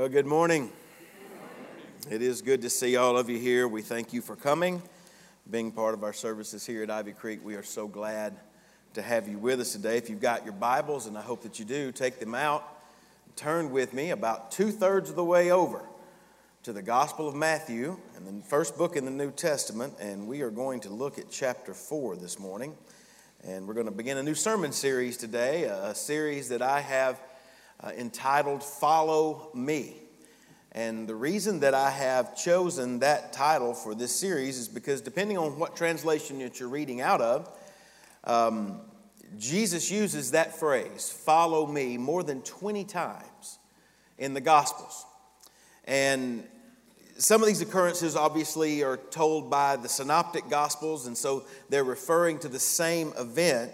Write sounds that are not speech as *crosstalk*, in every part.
Well, good morning. It is good to see all of you here. We thank you for coming, being part of our services here at Ivy Creek. We are so glad to have you with us today. If you've got your Bibles, and I hope that you do, take them out. Turn with me about two thirds of the way over to the Gospel of Matthew and the first book in the New Testament, and we are going to look at chapter 4 this morning. And we're going to begin a new sermon series today, a series that I have uh, entitled Follow Me. And the reason that I have chosen that title for this series is because depending on what translation that you're reading out of, um, Jesus uses that phrase, follow me, more than 20 times in the Gospels. And some of these occurrences obviously are told by the synoptic Gospels, and so they're referring to the same event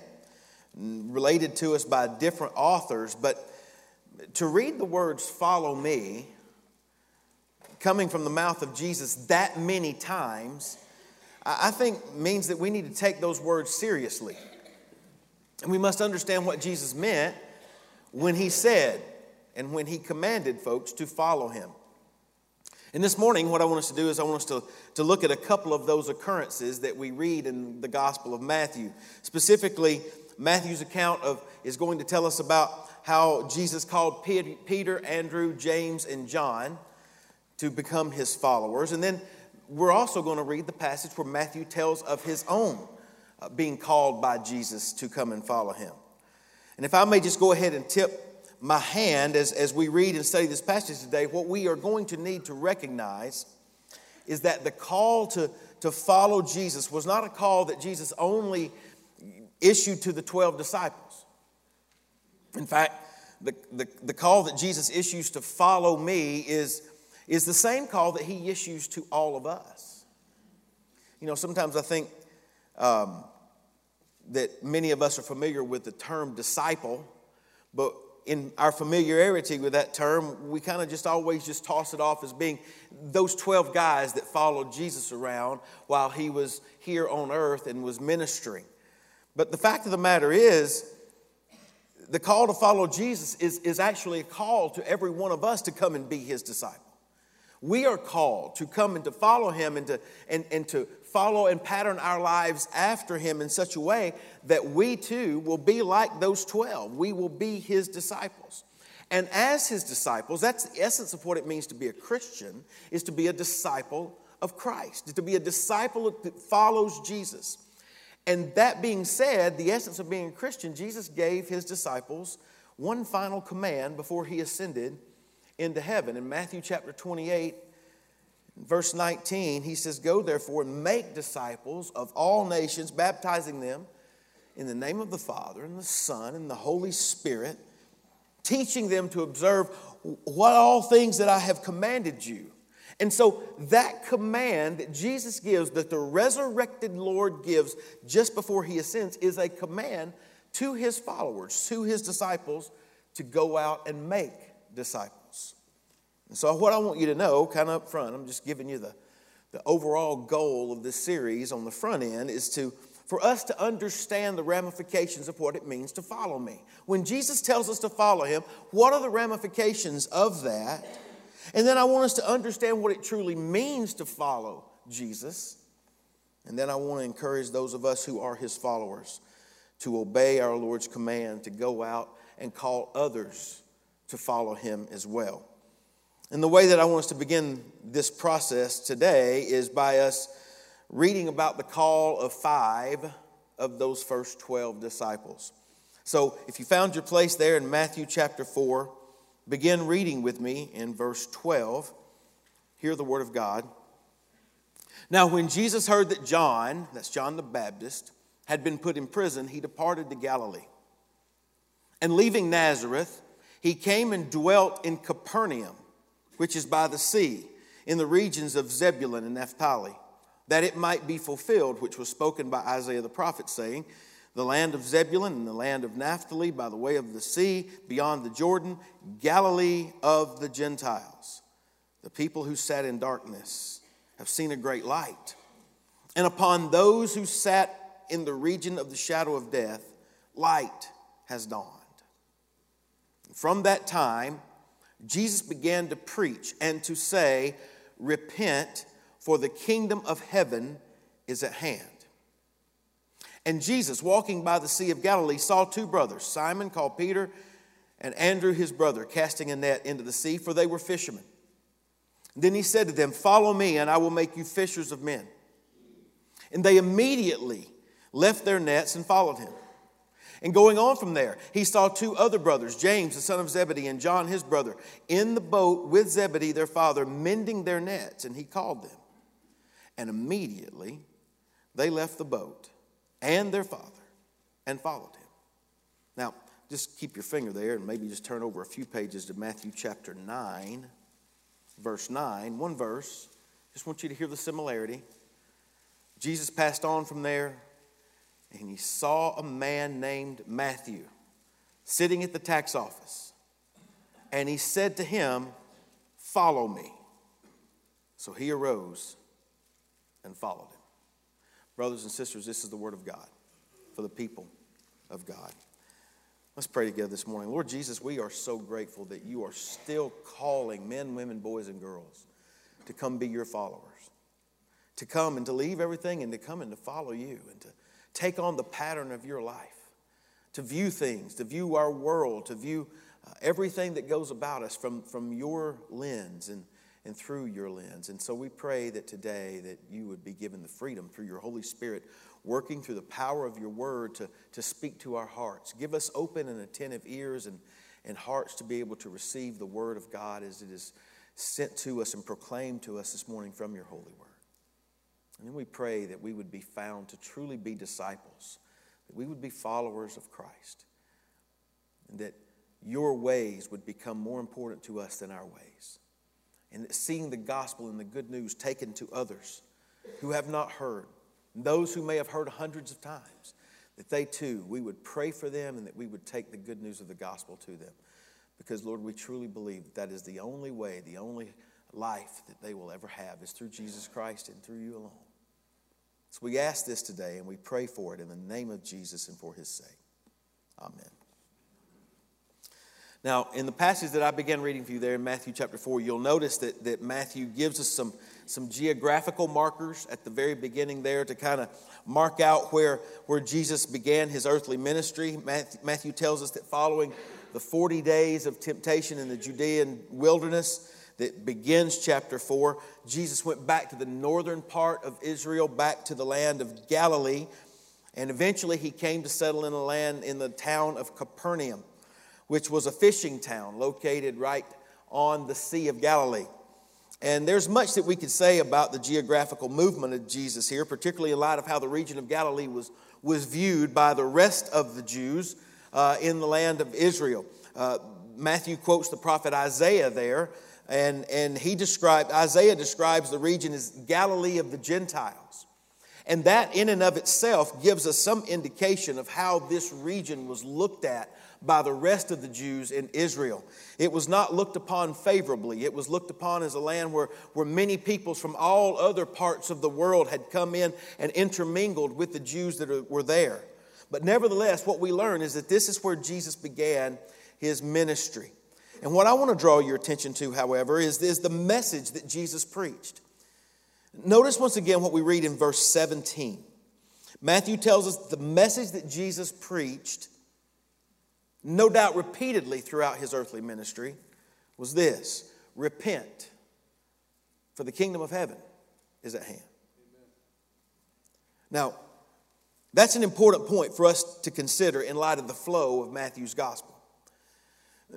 related to us by different authors. But to read the words, follow me, coming from the mouth of Jesus that many times, I think means that we need to take those words seriously. And we must understand what Jesus meant when he said and when he commanded folks to follow him. And this morning, what I want us to do is I want us to, to look at a couple of those occurrences that we read in the Gospel of Matthew. Specifically, Matthew's account of is going to tell us about how Jesus called Peter, Andrew, James, and John to become his followers. And then we're also going to read the passage where Matthew tells of his own uh, being called by Jesus to come and follow him. And if I may just go ahead and tip my hand as, as we read and study this passage today, what we are going to need to recognize is that the call to, to follow Jesus was not a call that Jesus only issued to the 12 disciples. In fact, the, the, the call that Jesus issues to follow me is, is the same call that he issues to all of us. You know, sometimes I think um, that many of us are familiar with the term disciple, but in our familiarity with that term, we kind of just always just toss it off as being those 12 guys that followed Jesus around while he was here on earth and was ministering. But the fact of the matter is, the call to follow Jesus is, is actually a call to every one of us to come and be his disciple. We are called to come and to follow him and to, and, and to follow and pattern our lives after him in such a way that we too will be like those 12. We will be his disciples. And as his disciples, that's the essence of what it means to be a Christian, is to be a disciple of Christ, to be a disciple that follows Jesus. And that being said, the essence of being a Christian, Jesus gave his disciples one final command before he ascended into heaven. In Matthew chapter 28, verse 19, he says, Go therefore and make disciples of all nations, baptizing them in the name of the Father and the Son and the Holy Spirit, teaching them to observe what all things that I have commanded you. And so that command that Jesus gives, that the resurrected Lord gives just before he ascends, is a command to his followers, to his disciples, to go out and make disciples. And so, what I want you to know, kind of up front, I'm just giving you the, the overall goal of this series on the front end, is to for us to understand the ramifications of what it means to follow me. When Jesus tells us to follow him, what are the ramifications of that? And then I want us to understand what it truly means to follow Jesus. And then I want to encourage those of us who are his followers to obey our Lord's command to go out and call others to follow him as well. And the way that I want us to begin this process today is by us reading about the call of five of those first 12 disciples. So if you found your place there in Matthew chapter 4, Begin reading with me in verse 12. Hear the word of God. Now, when Jesus heard that John, that's John the Baptist, had been put in prison, he departed to Galilee. And leaving Nazareth, he came and dwelt in Capernaum, which is by the sea, in the regions of Zebulun and Naphtali, that it might be fulfilled, which was spoken by Isaiah the prophet, saying, the land of Zebulun and the land of Naphtali by the way of the sea beyond the Jordan, Galilee of the Gentiles. The people who sat in darkness have seen a great light. And upon those who sat in the region of the shadow of death, light has dawned. From that time, Jesus began to preach and to say, Repent, for the kingdom of heaven is at hand. And Jesus, walking by the Sea of Galilee, saw two brothers, Simon called Peter, and Andrew his brother, casting a net into the sea, for they were fishermen. Then he said to them, Follow me, and I will make you fishers of men. And they immediately left their nets and followed him. And going on from there, he saw two other brothers, James, the son of Zebedee, and John, his brother, in the boat with Zebedee, their father, mending their nets. And he called them. And immediately they left the boat and their father and followed him. Now, just keep your finger there and maybe just turn over a few pages to Matthew chapter 9, verse 9. One verse. Just want you to hear the similarity. Jesus passed on from there and he saw a man named Matthew sitting at the tax office. And he said to him, Follow me. So he arose and followed him. Brothers and sisters, this is the word of God for the people of God. Let's pray together this morning. Lord Jesus, we are so grateful that you are still calling men, women, boys, and girls to come be your followers, to come and to leave everything and to come and to follow you and to take on the pattern of your life, to view things, to view our world, to view uh, everything that goes about us from, from your lens and, and through your lens. And so we pray that today that you would be given the freedom through your Holy Spirit working through the power of your word to, to speak to our hearts. Give us open and attentive ears and, and hearts to be able to receive the word of God as it is sent to us and proclaimed to us this morning from your holy word. And then we pray that we would be found to truly be disciples, that we would be followers of Christ, and that your ways would become more important to us than our ways. And seeing the gospel and the good news taken to others who have not heard, those who may have heard hundreds of times, that they too, we would pray for them and that we would take the good news of the gospel to them. Because, Lord, we truly believe that that is the only way, the only life that they will ever have is through Jesus Christ and through you alone. So we ask this today and we pray for it in the name of Jesus and for his sake. Amen. Now, in the passage that I began reading for you there in Matthew chapter 4, you'll notice that, that Matthew gives us some, some geographical markers at the very beginning there to kind of mark out where, where Jesus began his earthly ministry. Matthew, Matthew tells us that following the 40 days of temptation in the Judean wilderness, that begins chapter 4. Jesus went back to the northern part of Israel, back to the land of Galilee, and eventually he came to settle in a land in the town of Capernaum, which was a fishing town located right on the Sea of Galilee. And there's much that we could say about the geographical movement of Jesus here, particularly in light of how the region of Galilee was, was viewed by the rest of the Jews uh, in the land of Israel. Uh, Matthew quotes the prophet Isaiah there and, and he described, Isaiah describes the region as Galilee of the Gentiles. And that, in and of itself, gives us some indication of how this region was looked at by the rest of the Jews in Israel. It was not looked upon favorably. It was looked upon as a land where, where many peoples from all other parts of the world had come in and intermingled with the Jews that were there. But nevertheless, what we learn is that this is where Jesus began his ministry. And what I want to draw your attention to, however, is, is the message that Jesus preached. Notice once again what we read in verse 17. Matthew tells us the message that Jesus preached, no doubt repeatedly throughout his earthly ministry, was this repent, for the kingdom of heaven is at hand. Now, that's an important point for us to consider in light of the flow of Matthew's gospel.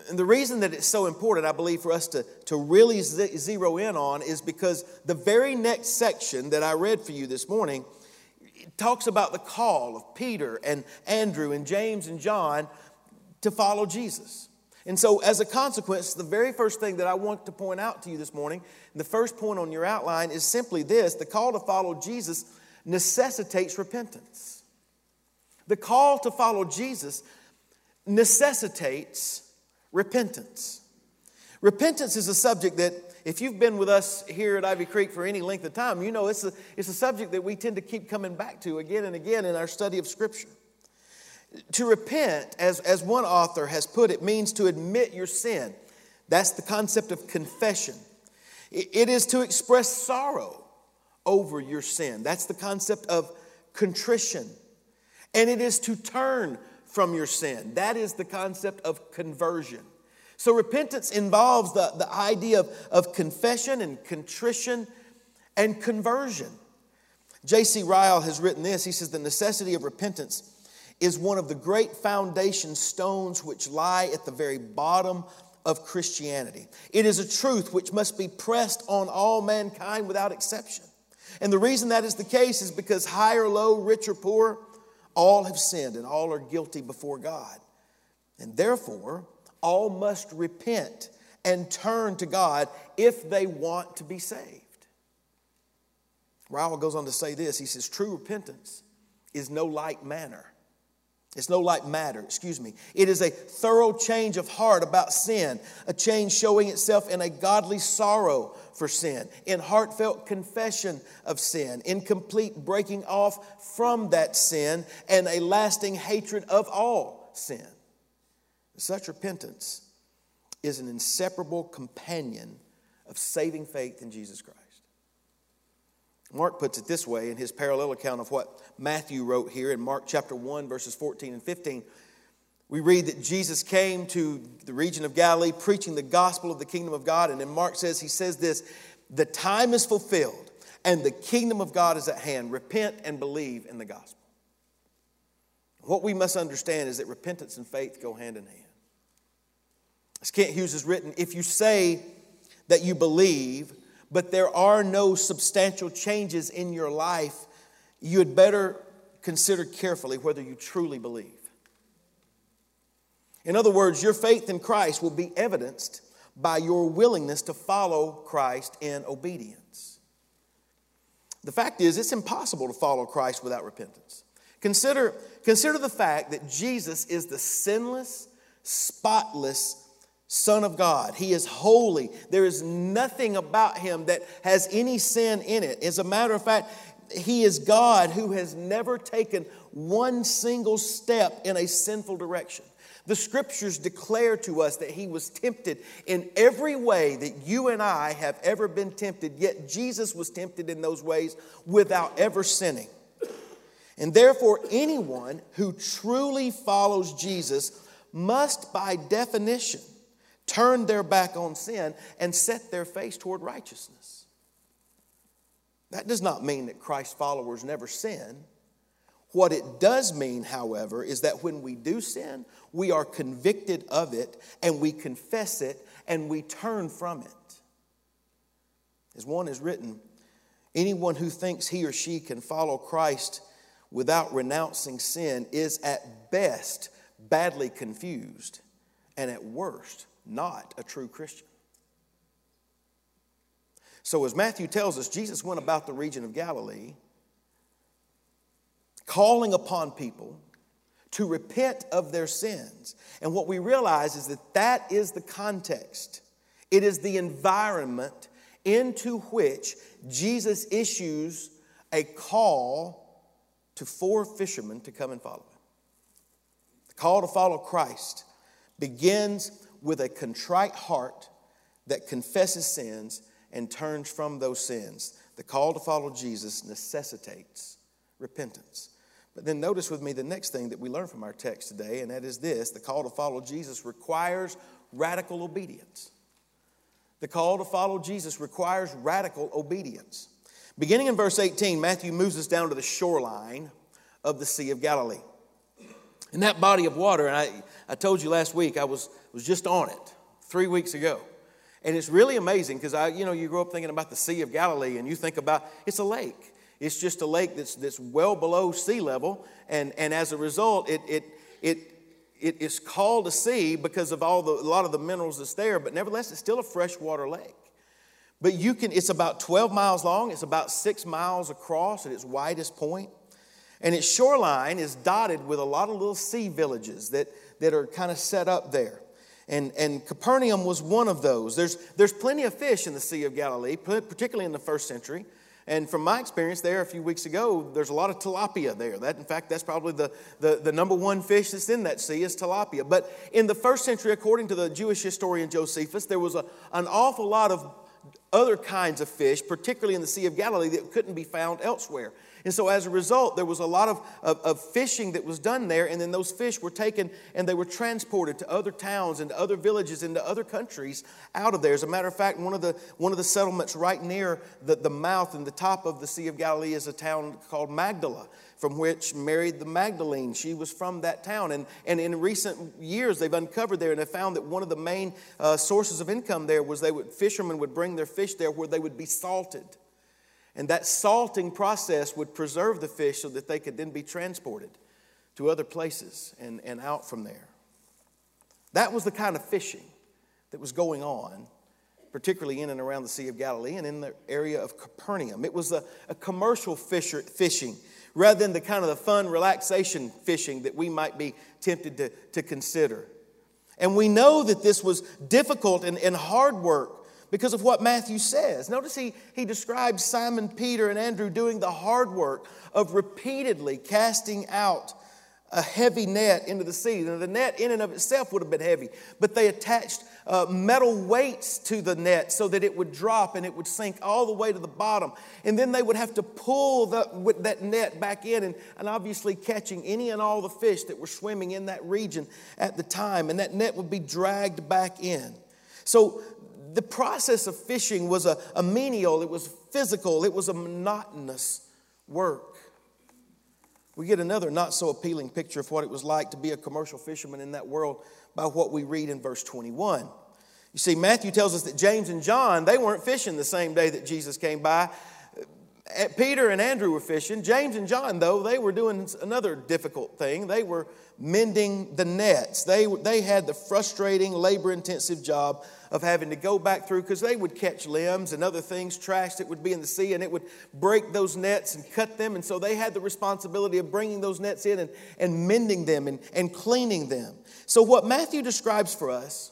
And the reason that it's so important, I believe, for us to, to really zero in on is because the very next section that I read for you this morning talks about the call of Peter and Andrew and James and John to follow Jesus. And so, as a consequence, the very first thing that I want to point out to you this morning, the first point on your outline is simply this the call to follow Jesus necessitates repentance. The call to follow Jesus necessitates repentance. Repentance is a subject that, if you've been with us here at Ivy Creek for any length of time, you know it's a, it's a subject that we tend to keep coming back to again and again in our study of Scripture. To repent, as, as one author has put it, means to admit your sin, That's the concept of confession. It is to express sorrow over your sin. That's the concept of contrition. And it is to turn from your sin. That is the concept of conversion. So repentance involves the, the idea of, of confession and contrition and conversion. J.C. Ryle has written this. He says, The necessity of repentance is one of the great foundation stones which lie at the very bottom of Christianity. It is a truth which must be pressed on all mankind without exception. And the reason that is the case is because high or low, rich or poor, all have sinned and all are guilty before God. And therefore, all must repent and turn to God if they want to be saved. Ryle goes on to say this. He says, True repentance is no light manner. It's no light matter, excuse me. It is a thorough change of heart about sin, a change showing itself in a godly sorrow for sin, in heartfelt confession of sin, in complete breaking off from that sin, and a lasting hatred of all sin. Such repentance is an inseparable companion of saving faith in Jesus Christ. Mark puts it this way in his parallel account of what Matthew wrote here in Mark chapter 1, verses 14 and 15. We read that Jesus came to the region of Galilee preaching the gospel of the kingdom of God. And then Mark says, He says this the time is fulfilled and the kingdom of God is at hand. Repent and believe in the gospel. What we must understand is that repentance and faith go hand in hand. As Kent Hughes has written, if you say that you believe, but there are no substantial changes in your life, you had better consider carefully whether you truly believe. In other words, your faith in Christ will be evidenced by your willingness to follow Christ in obedience. The fact is, it's impossible to follow Christ without repentance. Consider, consider the fact that Jesus is the sinless, spotless Son of God. He is holy. There is nothing about him that has any sin in it. As a matter of fact, he is God who has never taken one single step in a sinful direction. The scriptures declare to us that he was tempted in every way that you and I have ever been tempted, yet Jesus was tempted in those ways without ever sinning. And therefore, anyone who truly follows Jesus must, by definition, turned their back on sin, and set their face toward righteousness. That does not mean that Christ's followers never sin. What it does mean, however, is that when we do sin, we are convicted of it and we confess it and we turn from it. As one has written, anyone who thinks he or she can follow Christ without renouncing sin is at best badly confused and at worst not a true Christian. So, as Matthew tells us, Jesus went about the region of Galilee, calling upon people to repent of their sins. And what we realize is that that is the context, it is the environment into which Jesus issues a call to four fishermen to come and follow him. The call to follow Christ begins with a contrite heart that confesses sins and turns from those sins. The call to follow Jesus necessitates repentance. But then notice with me the next thing that we learn from our text today, and that is this the call to follow Jesus requires radical obedience. The call to follow Jesus requires radical obedience. Beginning in verse 18, Matthew moves us down to the shoreline of the Sea of Galilee. In that body of water, and I, I told you last week I was, was just on it three weeks ago. And it's really amazing because I, you know, you grow up thinking about the Sea of Galilee and you think about it's a lake. It's just a lake that's, that's well below sea level. And, and as a result, it, it, it, it is called a sea because of all the, a lot of the minerals that's there, but nevertheless, it's still a freshwater lake. But you can, it's about 12 miles long, it's about six miles across at its widest point. And its shoreline is dotted with a lot of little sea villages that, that are kind of set up there. And, and Capernaum was one of those. There's, there's plenty of fish in the Sea of Galilee, particularly in the first century. And from my experience there a few weeks ago, there's a lot of tilapia there. That, in fact, that's probably the, the, the number one fish that's in that sea is tilapia. But in the first century, according to the Jewish historian Josephus, there was a, an awful lot of other kinds of fish, particularly in the Sea of Galilee, that couldn't be found elsewhere. And so, as a result, there was a lot of, of, of, fishing that was done there, and then those fish were taken and they were transported to other towns and to other villages and to other countries out of there. As a matter of fact, one of the, one of the settlements right near the, the mouth and the top of the Sea of Galilee is a town called Magdala from which Mary the Magdalene, she was from that town. And, and in recent years, they've uncovered there and they found that one of the main uh, sources of income there was they would, fishermen would bring their fish there where they would be salted. And that salting process would preserve the fish so that they could then be transported to other places and, and out from there. That was the kind of fishing that was going on, particularly in and around the Sea of Galilee and in the area of Capernaum. It was a, a commercial fisher, fishing rather than the kind of the fun relaxation fishing that we might be tempted to, to consider. And we know that this was difficult and, and hard work because of what Matthew says. Notice he, he describes Simon Peter and Andrew doing the hard work of repeatedly casting out a heavy net into the sea. Now, the net in and of itself would have been heavy, but they attached uh, metal weights to the net so that it would drop and it would sink all the way to the bottom. And then they would have to pull the, that net back in and, and obviously catching any and all the fish that were swimming in that region at the time. And that net would be dragged back in. So the process of fishing was a, a menial, it was physical, it was a monotonous work. We get another not so appealing picture of what it was like to be a commercial fisherman in that world by what we read in verse 21. You see, Matthew tells us that James and John, they weren't fishing the same day that Jesus came by. Uh, Peter and Andrew were fishing. James and John, though, they were doing another difficult thing. They were mending the nets. They, they had the frustrating, labor intensive job of having to go back through because they would catch limbs and other things, trash that would be in the sea, and it would break those nets and cut them. And so they had the responsibility of bringing those nets in and, and mending them and, and cleaning them. So, what Matthew describes for us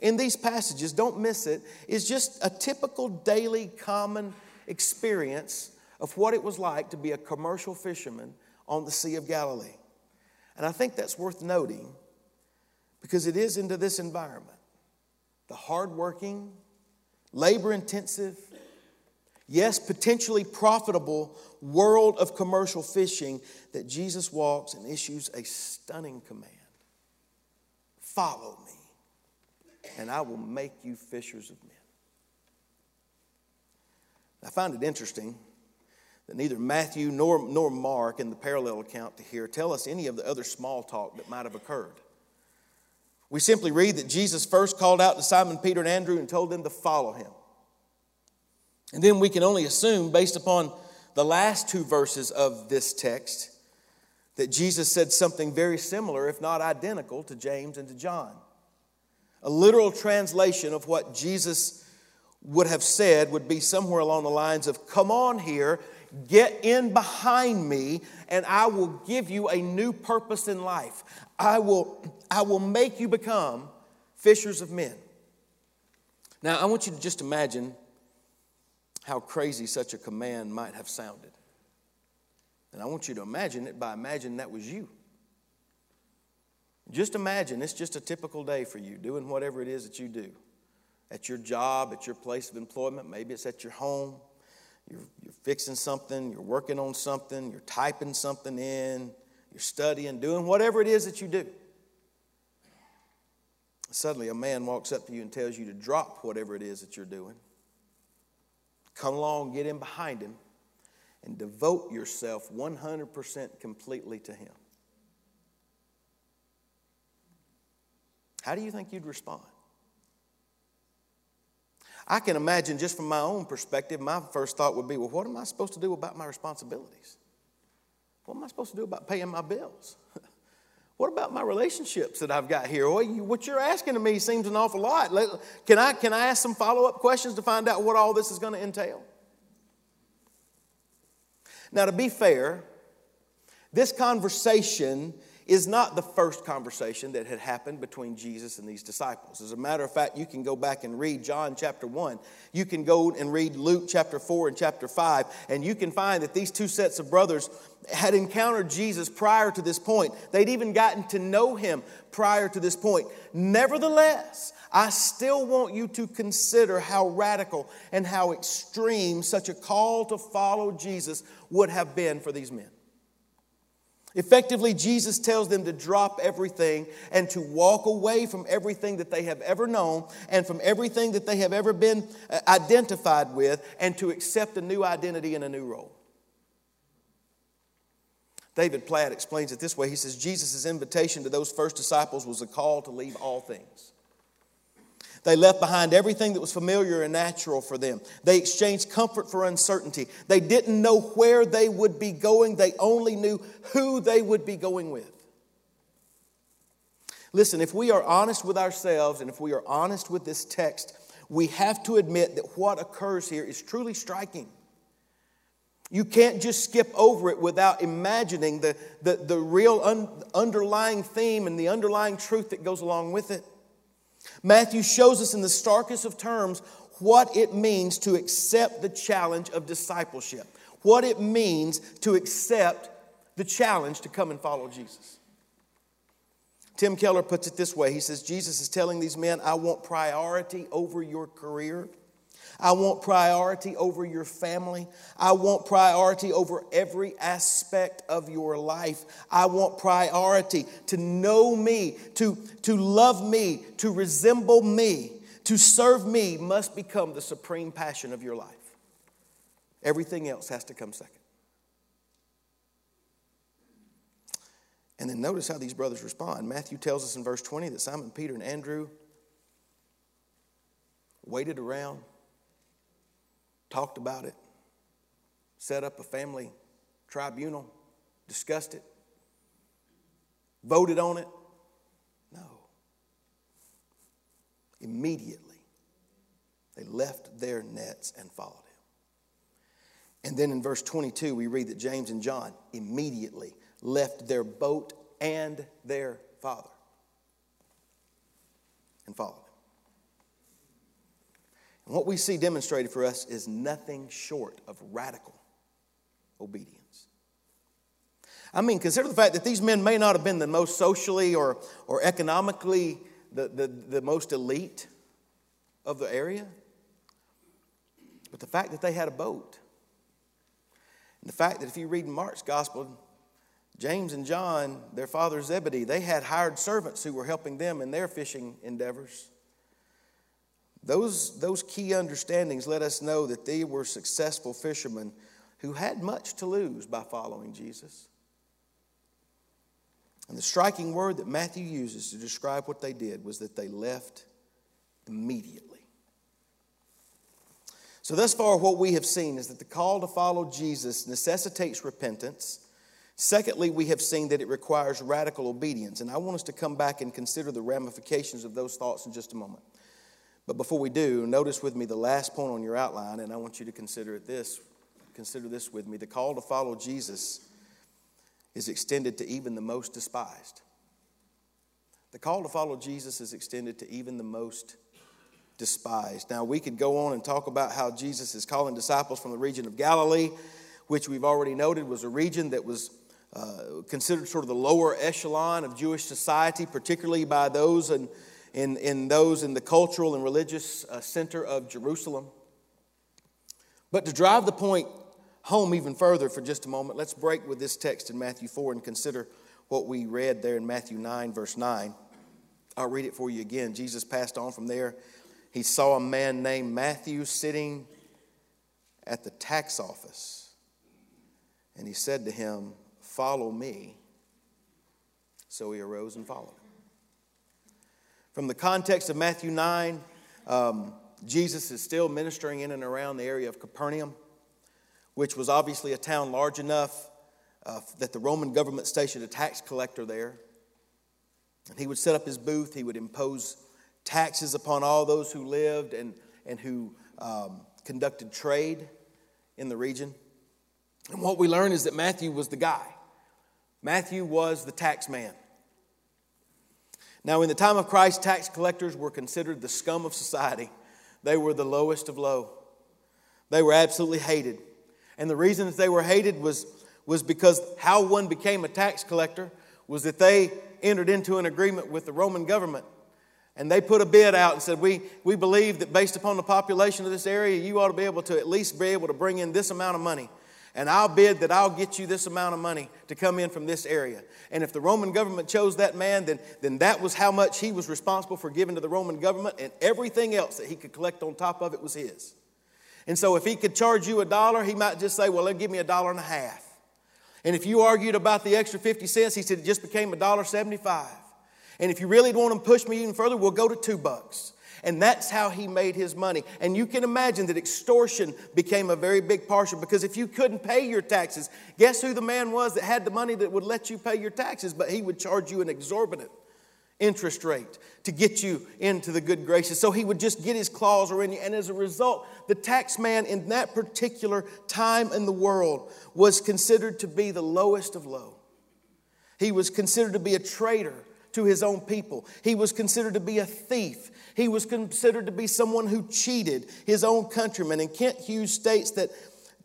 in these passages, don't miss it, is just a typical daily common experience of what it was like to be a commercial fisherman on the Sea of Galilee. And I think that's worth noting because it is into this environment the hardworking, labor intensive, yes, potentially profitable world of commercial fishing that Jesus walks and issues a stunning command Follow me, and I will make you fishers of men. I find it interesting that neither Matthew nor, nor Mark in the parallel account to here tell us any of the other small talk that might have occurred. We simply read that Jesus first called out to Simon Peter and Andrew and told them to follow him. And then we can only assume, based upon the last two verses of this text, that Jesus said something very similar, if not identical, to James and to John. A literal translation of what Jesus would have said would be somewhere along the lines of, Come on here, get in behind me, and I will give you a new purpose in life. I will, I will make you become fishers of men. Now, I want you to just imagine how crazy such a command might have sounded. And I want you to imagine it by imagining that was you. Just imagine it's just a typical day for you, doing whatever it is that you do at your job, at your place of employment, maybe it's at your home. You're, you're fixing something, you're working on something, you're typing something in, you're studying, doing whatever it is that you do. Suddenly, a man walks up to you and tells you to drop whatever it is that you're doing. Come along, get in behind him, and devote yourself 100% completely to him. How do you think you'd respond? I can imagine just from my own perspective, my first thought would be, well, what am I supposed to do about my responsibilities? What am I supposed to do about paying my bills? *laughs* what about my relationships that I've got here? what you're asking of me seems an awful lot. Can I, can I ask some follow up questions to find out what all this is going to entail? Now, to be fair, this conversation is not the first conversation that had happened between Jesus and these disciples. As a matter of fact, you can go back and read John chapter 1. You can go and read Luke chapter 4 and chapter 5, and you can find that these two sets of brothers had encountered Jesus prior to this point. They'd even gotten to know him prior to this point. Nevertheless, I still want you to consider how radical and how extreme such a call to follow Jesus would have been for these men. Effectively, Jesus tells them to drop everything and to walk away from everything that they have ever known and from everything that they have ever been uh, identified with and to accept a new identity and a new role. David Platt explains it this way. He says, Jesus' invitation to those first disciples was a call to leave all things. They left behind everything that was familiar and natural for them. They exchanged comfort for uncertainty. They didn't know where they would be going, they only knew who they would be going with. Listen, if we are honest with ourselves and if we are honest with this text, we have to admit that what occurs here is truly striking. You can't just skip over it without imagining the, the, the real un, underlying theme and the underlying truth that goes along with it. Matthew shows us in the starkest of terms what it means to accept the challenge of discipleship, what it means to accept the challenge to come and follow Jesus. Tim Keller puts it this way He says, Jesus is telling these men, I want priority over your career. I want priority over your family. I want priority over every aspect of your life. I want priority to know me, to, to love me, to resemble me, to serve me must become the supreme passion of your life. Everything else has to come second. And then notice how these brothers respond. Matthew tells us in verse 20 that Simon Peter and Andrew waited around talked about it, set up a family tribunal, discussed it, voted on it. No. Immediately, they left their nets and followed him. And then in verse 22, we read that James and John immediately left their boat and their father and followed. And what we see demonstrated for us is nothing short of radical obedience. I mean, consider the fact that these men may not have been the most socially or, or economically the, the, the most elite of the area, but the fact that they had a boat, and the fact that if you read Mark's gospel, James and John, their father Zebedee, they had hired servants who were helping them in their fishing endeavors. Those, those key understandings let us know that they were successful fishermen who had much to lose by following Jesus. And the striking word that Matthew uses to describe what they did was that they left immediately. So, thus far, what we have seen is that the call to follow Jesus necessitates repentance. Secondly, we have seen that it requires radical obedience. And I want us to come back and consider the ramifications of those thoughts in just a moment. But before we do, notice with me the last point on your outline, and I want you to consider it this. Consider this with me. The call to follow Jesus is extended to even the most despised. The call to follow Jesus is extended to even the most despised. Now, we could go on and talk about how Jesus is calling disciples from the region of Galilee, which we've already noted was a region that was uh, considered sort of the lower echelon of Jewish society, particularly by those in in, in those in the cultural and religious uh, center of Jerusalem. But to drive the point home even further for just a moment, let's break with this text in Matthew 4 and consider what we read there in Matthew 9, verse 9. I'll read it for you again. Jesus passed on from there. He saw a man named Matthew sitting at the tax office. And he said to him, Follow me. So he arose and followed him. From the context of Matthew 9, um, Jesus is still ministering in and around the area of Capernaum, which was obviously a town large enough uh, that the Roman government stationed a tax collector there. And he would set up his booth, he would impose taxes upon all those who lived and, and who um, conducted trade in the region. And what we learn is that Matthew was the guy Matthew was the tax man. Now, in the time of Christ, tax collectors were considered the scum of society. They were the lowest of low. They were absolutely hated. And the reason that they were hated was, was because how one became a tax collector was that they entered into an agreement with the Roman government. And they put a bid out and said, we, we believe that based upon the population of this area, you ought to be able to at least be able to bring in this amount of money. And I'll bid that I'll get you this amount of money to come in from this area. And if the Roman government chose that man, then, then that was how much he was responsible for giving to the Roman government, and everything else that he could collect on top of it was his. And so if he could charge you a dollar, he might just say, Well, then give me a dollar and a half. And if you argued about the extra 50 cents, he said it just became a dollar 75. And if you really want to push me even further, we'll go to two bucks. And that's how he made his money. And you can imagine that extortion became a very big portion because if you couldn't pay your taxes, guess who the man was that had the money that would let you pay your taxes, but he would charge you an exorbitant interest rate to get you into the good graces. So he would just get his claws around you. And as a result, the tax man in that particular time in the world was considered to be the lowest of low. He was considered to be a traitor to his own people. He was considered to be a thief. He was considered to be someone who cheated his own countrymen. And Kent Hughes states that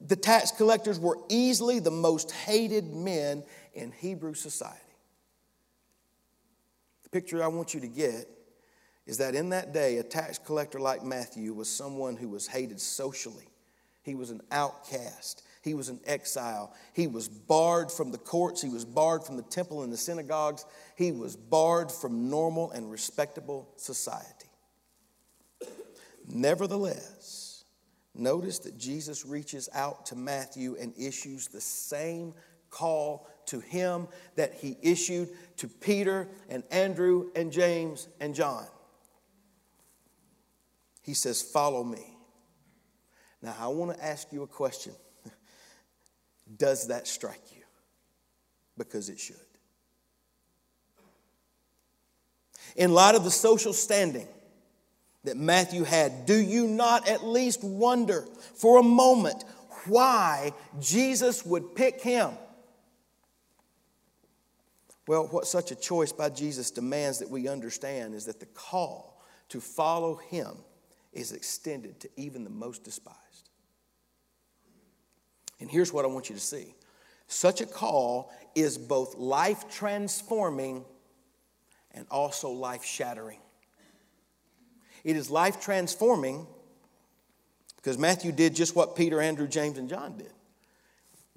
the tax collectors were easily the most hated men in Hebrew society The picture I want you to get is that in that day, a tax collector like Matthew was someone who was hated socially. He was an outcast. He was an exile. He was barred from the courts. He was barred from the temple and the synagogues. He was barred from normal and respectable society. Nevertheless, notice that Jesus reaches out to Matthew and issues the same call to him that he issued to Peter and Andrew and James and John. He says, Follow me. Now, I want to ask you a question *laughs* Does that strike you? Because it should. In light of the social standing that Matthew had, do you not at least wonder for a moment why Jesus would pick him well, what such a choice by Jesus demands that we understand is that the call to follow him is extended to even the most despised. And here's what I want you to see such a call is both life transforming and also life shattering. It is life transforming because Matthew did just what Peter, Andrew, James, and John did.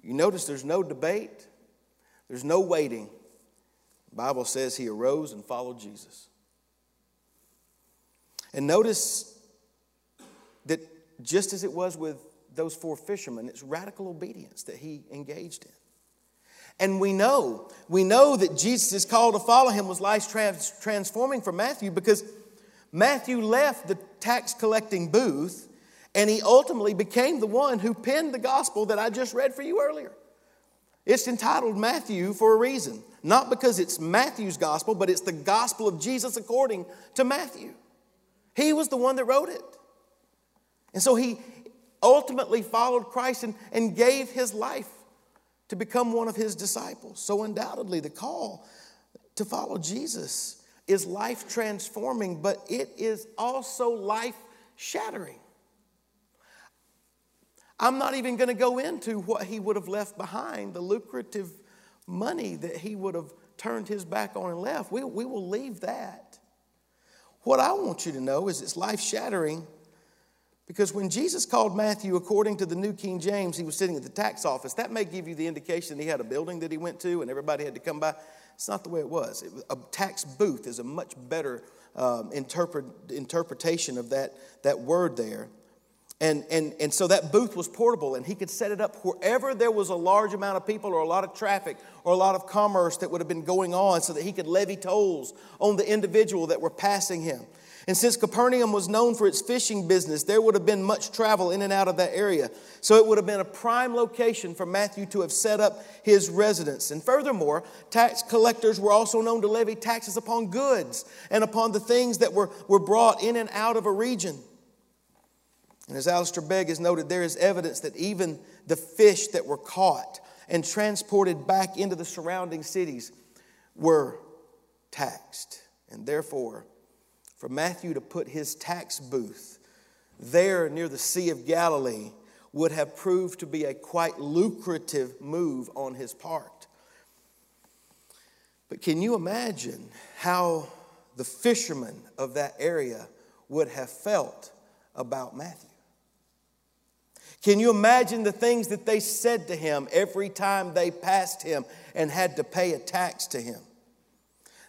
You notice there's no debate, there's no waiting. Bible says he arose and followed Jesus. And notice that just as it was with those four fishermen, it's radical obedience that he engaged in. And we know, we know that Jesus' call to follow him was life trans- transforming for Matthew because Matthew left the tax collecting booth and he ultimately became the one who penned the gospel that I just read for you earlier. It's entitled Matthew for a reason. Not because it's Matthew's gospel, but it's the gospel of Jesus according to Matthew. He was the one that wrote it. And so he ultimately followed Christ and, and gave his life to become one of his disciples. So, undoubtedly, the call to follow Jesus is life transforming, but it is also life shattering. I'm not even going to go into what he would have left behind, the lucrative money that he would have turned his back on and left. We, we will leave that. What I want you to know is it's life shattering because when Jesus called Matthew, according to the New King James, he was sitting at the tax office. That may give you the indication he had a building that he went to and everybody had to come by. It's not the way it was. It, a tax booth is a much better um, interpret, interpretation of that, that word there. And, and, and so that booth was portable, and he could set it up wherever there was a large amount of people or a lot of traffic or a lot of commerce that would have been going on so that he could levy tolls on the individual that were passing him. And since Capernaum was known for its fishing business, there would have been much travel in and out of that area. So it would have been a prime location for Matthew to have set up his residence. And furthermore, tax collectors were also known to levy taxes upon goods and upon the things that were, were brought in and out of a region. And as Alistair Begg has noted, there is evidence that even the fish that were caught and transported back into the surrounding cities were taxed. And therefore, for Matthew to put his tax booth there near the Sea of Galilee would have proved to be a quite lucrative move on his part. But can you imagine how the fishermen of that area would have felt about Matthew? Can you imagine the things that they said to him every time they passed him and had to pay a tax to him?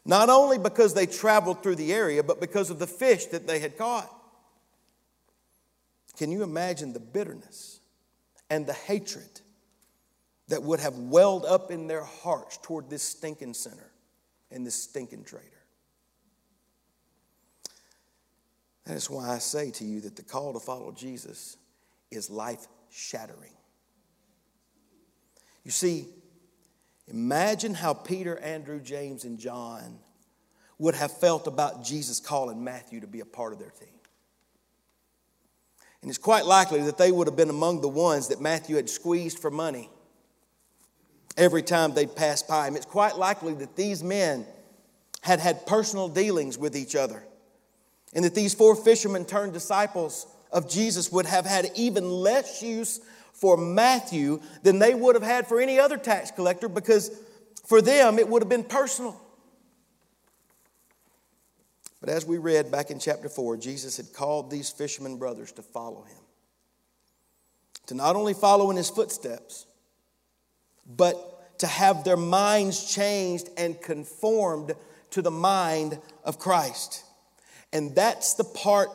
Not only because they traveled through the area, but because of the fish that they had caught. Can you imagine the bitterness and the hatred that would have welled up in their hearts toward this stinking sinner and this stinking traitor? That is why I say to you that the call to follow Jesus is life shattering. You see, imagine how Peter, Andrew, James, and John would have felt about Jesus calling Matthew to be a part of their team. And it's quite likely that they would have been among the ones that Matthew had squeezed for money every time they'd pass by him. It's quite likely that these men had had personal dealings with each other and that these four fishermen turned disciples of Jesus would have had even less use for Matthew than they would have had for any other tax collector because for them it would have been personal. But as we read back in chapter 4, Jesus had called these fishermen brothers to follow him. To not only follow in his footsteps, but to have their minds changed and conformed to the mind of Christ. And that's the part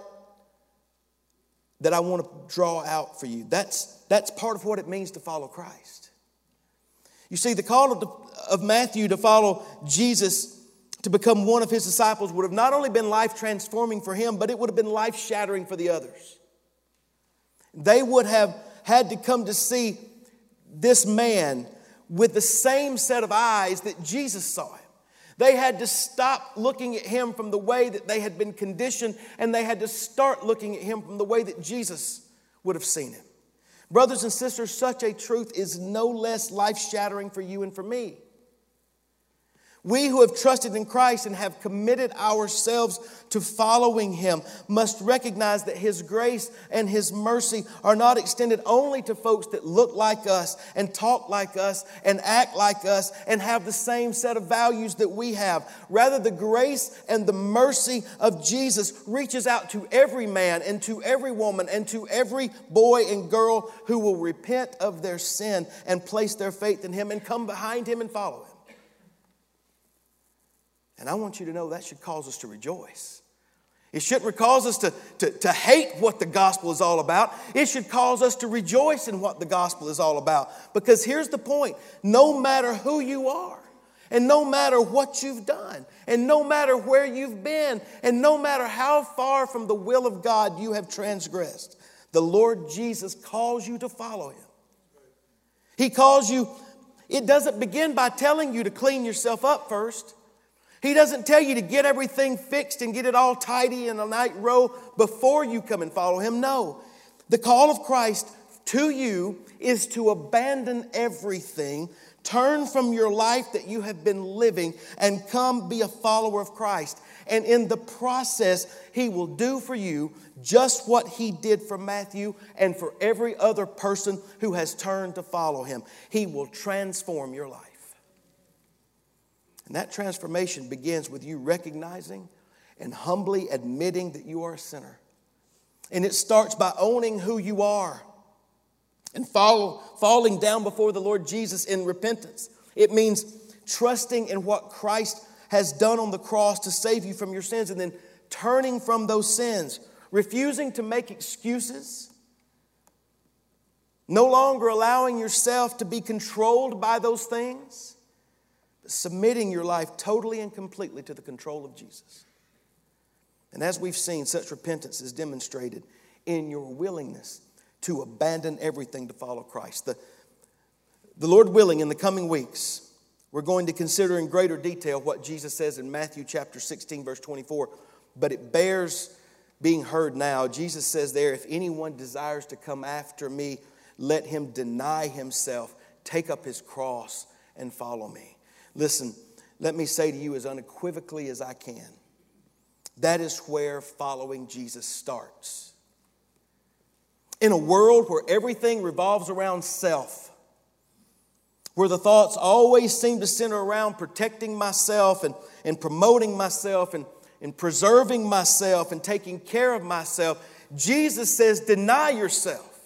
that I want to draw out for you. That's, that's part of what it means to follow Christ. You see, the call of, of Matthew to follow Jesus to become one of his disciples would have not only been life transforming for him, but it would have been life shattering for the others. They would have had to come to see this man with the same set of eyes that Jesus saw him. They had to stop looking at him from the way that they had been conditioned, and they had to start looking at him from the way that Jesus would have seen him. Brothers and sisters, such a truth is no less life shattering for you and for me. We who have trusted in Christ and have committed ourselves to following Him must recognize that His grace and His mercy are not extended only to folks that look like us and talk like us and act like us and have the same set of values that we have. Rather, the grace and the mercy of Jesus reaches out to every man and to every woman and to every boy and girl who will repent of their sin and place their faith in Him and come behind Him and follow Him. And I want you to know that should cause us to rejoice. It shouldn't cause us to, to, to hate what the gospel is all about. It should cause us to rejoice in what the gospel is all about. Because here's the point no matter who you are, and no matter what you've done, and no matter where you've been, and no matter how far from the will of God you have transgressed, the Lord Jesus calls you to follow Him. He calls you, it doesn't begin by telling you to clean yourself up first. He doesn't tell you to get everything fixed and get it all tidy in a night row before you come and follow him. No. The call of Christ to you is to abandon everything, turn from your life that you have been living, and come be a follower of Christ. And in the process, he will do for you just what he did for Matthew and for every other person who has turned to follow him. He will transform your life. And that transformation begins with you recognizing and humbly admitting that you are a sinner. And it starts by owning who you are and falling down before the Lord Jesus in repentance. It means trusting in what Christ has done on the cross to save you from your sins and then turning from those sins, refusing to make excuses, no longer allowing yourself to be controlled by those things submitting your life totally and completely to the control of Jesus. And as we've seen, such repentance is demonstrated in your willingness to abandon everything to follow Christ. The, the Lord willing, in the coming weeks, we're going to consider in greater detail what Jesus says in Matthew chapter 16, verse 24, but it bears being heard now. Jesus says there, If anyone desires to come after me, let him deny himself take up his cross and follow me. Listen, let me say to you as unequivocally as I can that is where following Jesus starts. In a world where everything revolves around self, where the thoughts always seem to center around protecting myself and, and promoting myself and, and preserving myself and taking care of myself, Jesus says, Deny yourself,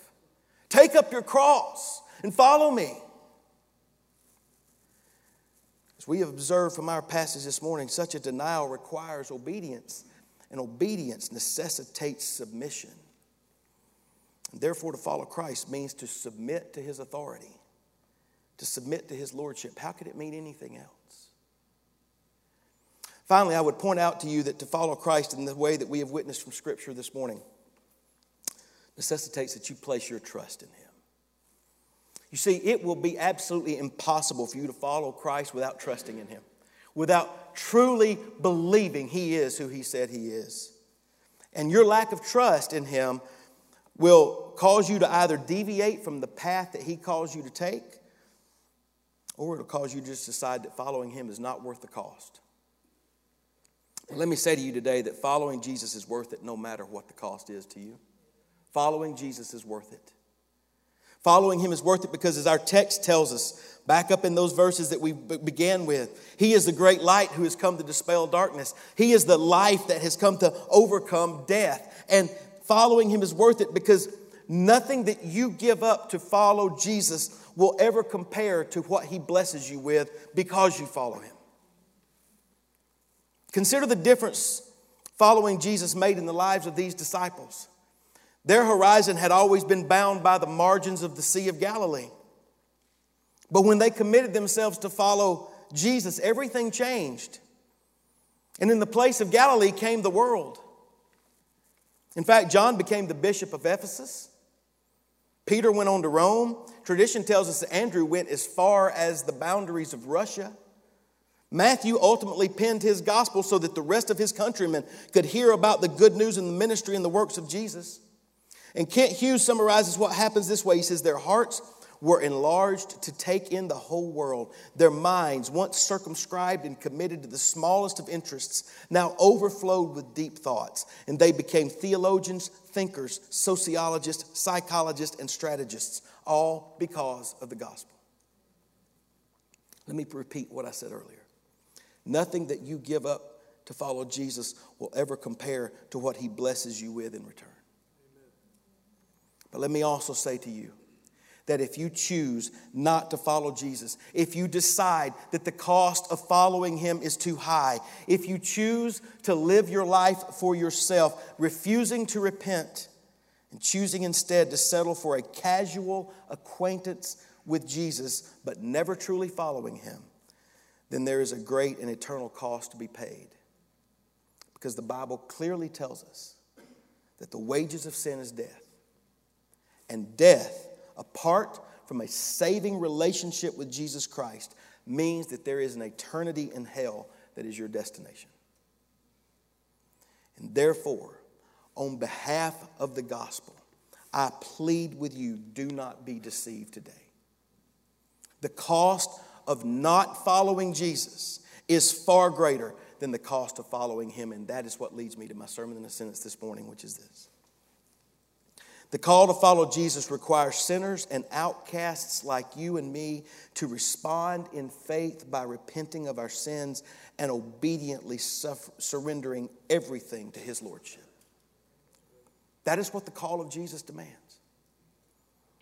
take up your cross, and follow me. We have observed from our passage this morning, such a denial requires obedience, and obedience necessitates submission. And therefore, to follow Christ means to submit to his authority to submit to his lordship. How could it mean anything else? Finally, I would point out to you that to follow Christ in the way that we have witnessed from Scripture this morning necessitates that you place your trust in him. You see, it will be absolutely impossible for you to follow Christ without trusting in him, without truly believing he is who he said he is. And your lack of trust in him will cause you to either deviate from the path that he calls you to take or it'll cause you to just decide that following him is not worth the cost. let me say to you today that following Jesus is worth it no matter what the cost is to you. Following Jesus is worth it. Following him is worth it because, as our text tells us, back up in those verses that we began with, he is the great light who has come to dispel darkness. He is the life that has come to overcome death. And following him is worth it because nothing that you give up to follow Jesus will ever compare to what he blesses you with because you follow him. Consider the difference following Jesus made in the lives of these disciples. Their horizon had always been bound by the margins of the Sea of Galilee. But when they committed themselves to follow Jesus, everything changed. And in the place of Galilee came the world. In fact, John became the bishop of Ephesus. Peter went on to Rome. Tradition tells us that Andrew went as far as the boundaries of Russia. Matthew ultimately penned his gospel so that the rest of his countrymen could hear about the good news and the ministry and the works of Jesus. And Kent Hughes summarizes what happens this way. He says, Their hearts were enlarged to take in the whole world. Their minds, once circumscribed and committed to the smallest of interests, now overflowed with deep thoughts, and they became theologians, thinkers, sociologists, psychologists, and strategists, all because of the gospel. Let me repeat what I said earlier. Nothing that you give up to follow Jesus will ever compare to what he blesses you with in return. But let me also say to you, that if you choose not to follow Jesus, if you decide that the cost of following him is too high, if you choose to live your life for yourself, refusing to repent, and choosing instead to settle for a casual acquaintance with Jesus, but never truly following him, then there is a great and eternal cost to be paid. Because the Bible clearly tells us that the wages of sin is death, and death apart from a saving relationship with Jesus Christ means that there is an eternity in hell that is your destination. And therefore, on behalf of the gospel, I plead with you do not be deceived today. The cost of not following Jesus is far greater than the cost of following him, and that is what leads me to my sermon in a sentence this morning, which is this. The call to follow Jesus requires sinners and outcasts like you and me to respond in faith by repenting of our sins and obediently suffer, surrendering everything to His Lordship. That is what the call of Jesus demands.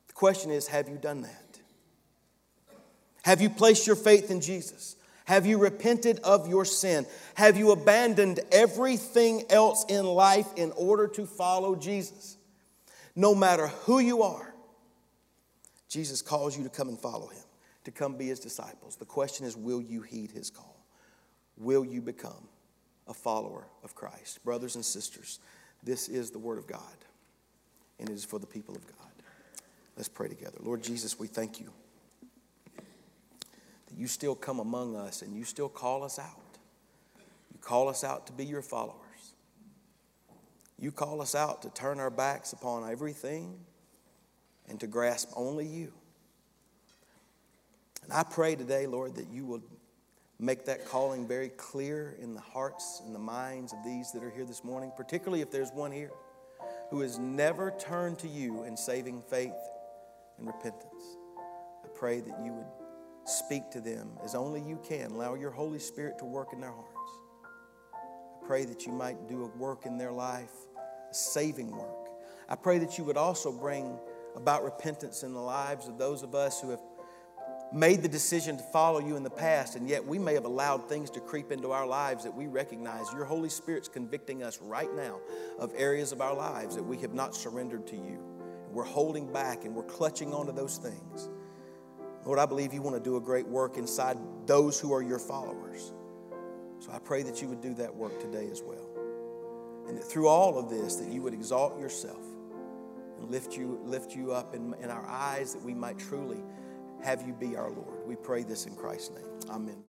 The question is have you done that? Have you placed your faith in Jesus? Have you repented of your sin? Have you abandoned everything else in life in order to follow Jesus? No matter who you are, Jesus calls you to come and follow him, to come be his disciples. The question is will you heed his call? Will you become a follower of Christ? Brothers and sisters, this is the word of God, and it is for the people of God. Let's pray together. Lord Jesus, we thank you that you still come among us and you still call us out. You call us out to be your followers. You call us out to turn our backs upon everything and to grasp only you. And I pray today, Lord, that you will make that calling very clear in the hearts and the minds of these that are here this morning, particularly if there's one here who has never turned to you in saving faith and repentance. I pray that you would speak to them as only you can. Allow your Holy Spirit to work in their hearts. Pray that you might do a work in their life, a saving work. I pray that you would also bring about repentance in the lives of those of us who have made the decision to follow you in the past, and yet we may have allowed things to creep into our lives that we recognize your Holy Spirit's convicting us right now of areas of our lives that we have not surrendered to you. We're holding back and we're clutching onto those things. Lord, I believe you want to do a great work inside those who are your followers. So I pray that you would do that work today as well. And that through all of this, that you would exalt yourself and lift you, lift you up in, in our eyes that we might truly have you be our Lord. We pray this in Christ's name. Amen.